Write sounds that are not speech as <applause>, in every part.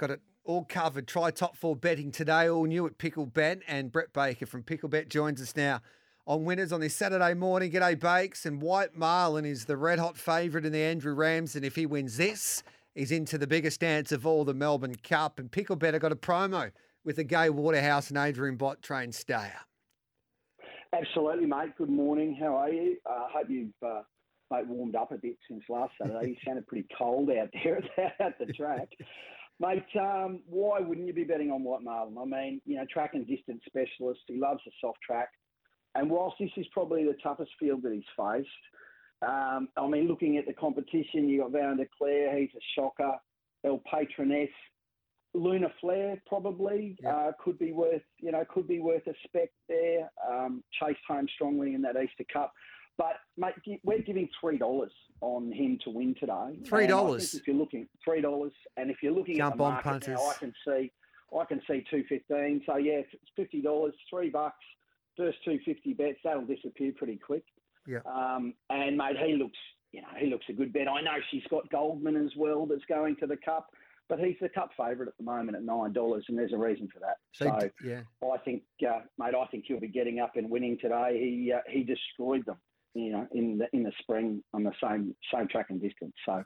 got it all covered. Try top four betting today, all new at Picklebet. And Brett Baker from Picklebet joins us now on winners on this Saturday morning. G'day, Bakes. And White Marlin is the red hot favourite in the Andrew Ramsden. And if he wins this, he's into the biggest dance of all, the Melbourne Cup. And Picklebet have got a promo with the Gai Waterhouse and Adrian Bott train stayer. Absolutely, mate. Good morning. How are you? I uh, hope you've uh, mate, warmed up a bit since last Saturday. you sounded pretty cold out there <laughs> at the track. Mate, um, why wouldn't you be betting on White Marlin? I mean, you know, track and distance specialist. He loves a soft track. And whilst this is probably the toughest field that he's faced, um, I mean, looking at the competition, you've got Van der Clare, he's a shocker. El Patroness, Luna Flare probably uh, could be worth, you know, could be worth a spec there. Um, chased home strongly in that Easter Cup. But mate, we're giving three dollars on him to win today. Three dollars. If you're looking three dollars, and if you're looking Jump at the market punters. now, I can see, I can see two fifteen. So yeah, it's fifty dollars, three bucks, first two fifty bets. That'll disappear pretty quick. Yeah. Um, and mate, he looks, you know, he looks a good bet. I know she's got Goldman as well that's going to the Cup. But he's the cup favourite at the moment at nine dollars, and there's a reason for that. So, So, yeah. I think, uh, mate, I think he'll be getting up and winning today. He uh, he destroyed them, you know, in the in the spring on the same same track and distance. So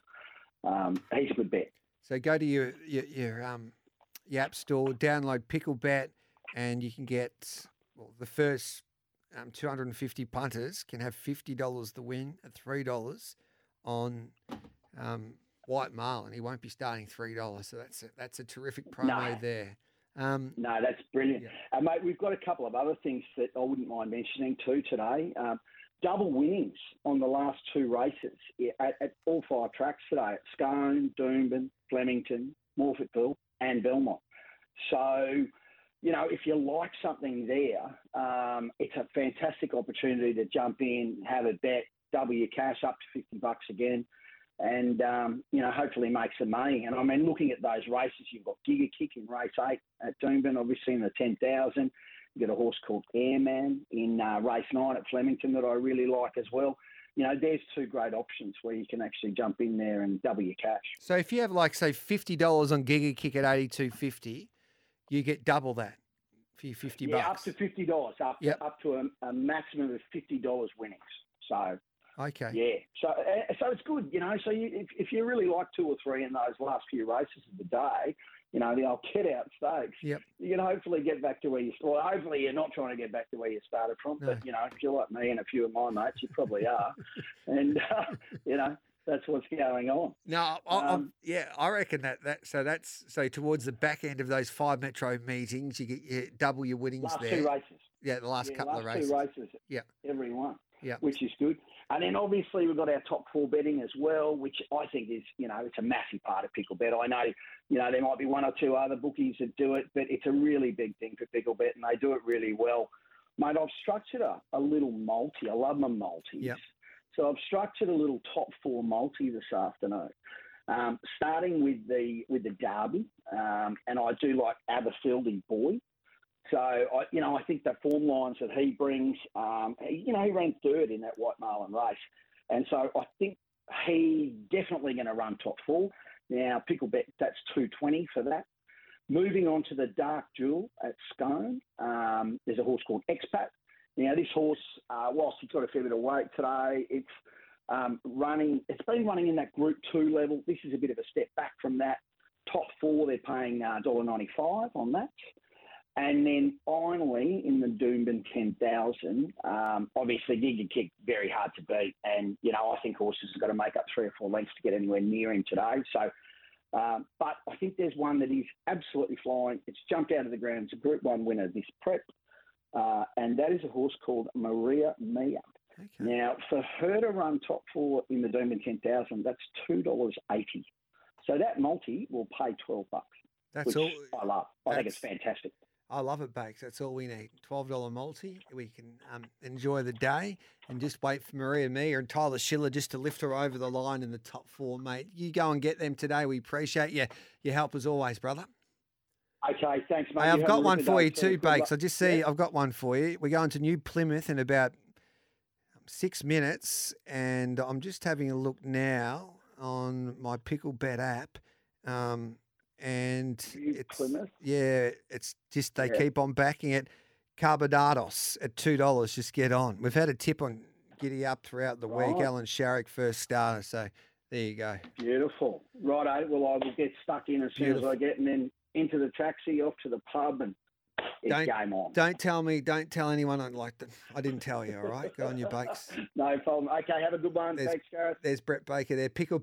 um, he's a good bet. So go to your your, your um your app store, download Picklebet, and you can get well, the first um, 250 punters can have fifty dollars the win at three dollars on um, White Marlin. He won't be starting three dollars, so that's a, that's a terrific promo No. there. Um, No, that's brilliant. Yeah. Uh, mate, we've got a couple of other things that I wouldn't mind mentioning too today. Um, double winnings on the last two races at, at all five tracks today at Scone, Doomben, Flemington, Morphettville, and Belmont. So, you know, if you like something there, um, it's a fantastic opportunity to jump in, have a bet, double your cash up to 50 bucks again, and, um, you know, hopefully make some money. And I mean, looking at those races, you've got Giga Kick in race eight at Doomben, obviously in the 10,000. You've got a horse called Airman in uh, race nine at Flemington that I really like as well. You know, there's two great options where you can actually jump in there and double your cash. So if you have like say fifty dollars on Giga Kick at eighty two fifty, you get double that for your fifty yeah, up to fifty dollars, up yep. up to a, a maximum of fifty dollars winnings. So okay. Yeah, so uh, so it's good, you know. So you, if if you really like two or three in those last few races of the day, you know the old get out stakes. Yep. You can hopefully get back to where you. Well, hopefully you're not trying to get back to where you started from, No. but you know if you're like me and a few of my mates, you probably are, <laughs> and uh, you know that's what's going on. No, I, I, Um, yeah, I reckon that that so that's so towards the back end of those five metro meetings, you get you double your winnings Last there. two races. Yeah, the last Yeah, couple of last races. two races. Yeah. Every one. Yeah. Which is good. And then obviously we've got our top four betting as well, which I think is, you know, it's a massive part of Picklebet. I know, you know, there might be one or two other bookies that do it, but it's a really big thing for Picklebet and they do it really well. Mate, I've structured a, a little multi. I love my multis. Yep. So I've structured a little top four multi this afternoon. Um, starting with the with the Derby, um, and I do like Aberfieldy Boy. So I, you know, I think the form lines that he brings, um, you know, he ran third in that White Marlin race, and so I think he's definitely going to run top four. Now, Picklebet that's two twenty for that. Moving on to the Dark Jewel at Scone, um, there's a horse called Expat. Now, this horse, uh, whilst he's got a fair bit of weight today, it's um, running. It's been running in that Group Two level. This is a bit of a step back from that. Top four, they're paying uh, $1.95 on that. And then finally, in the Doomben 10,000, um, obviously Giga Kick, very hard to beat. And, you know, I think horses have got to make up three or four lengths to get anywhere near him today. So, um, but I think there's one that is absolutely flying. It's jumped out of the ground. It's a Group 1 winner this prep. Uh, and that is a horse called Maria Mia. Okay. Now, for her to run top four in the Doomben 10,000, that's $2.80. So that multi will pay 12 bucks, That's which all. I love. I think it's fantastic. I love it, Bakes. That's all we need. Twelve dollar multi. We can um, enjoy the day and just wait for Maria Mia and Tyler Schiller just to lift her over the line in the top four, mate. You go and get them today. We appreciate you your help as always, brother. Okay, thanks, mate. Hey, I've got one for you too. too, Bakes. I just see Yeah. I've got one for you. We're going to New Plymouth in about six minutes, and I'm just having a look now on my Picklebet app, um, and it's Plymouth. yeah, it's just they Yeah. keep on backing it. Carbonados at two dollars. Just get on. We've had a tip on Giddy Up throughout the week. Allan Sharrock first starter. So there you go. Beautiful. Righto. Eh? Well, I will get stuck in as soon as I get, and then into the taxi, off to the pub, and it's Don't- game on. Don't tell me. Don't tell anyone. I like the, I didn't tell you. All right. Go on your bakes. <laughs> No problem. Okay, have a good one. There's- Thanks, Gareth. There's Brett Baker there. Pickle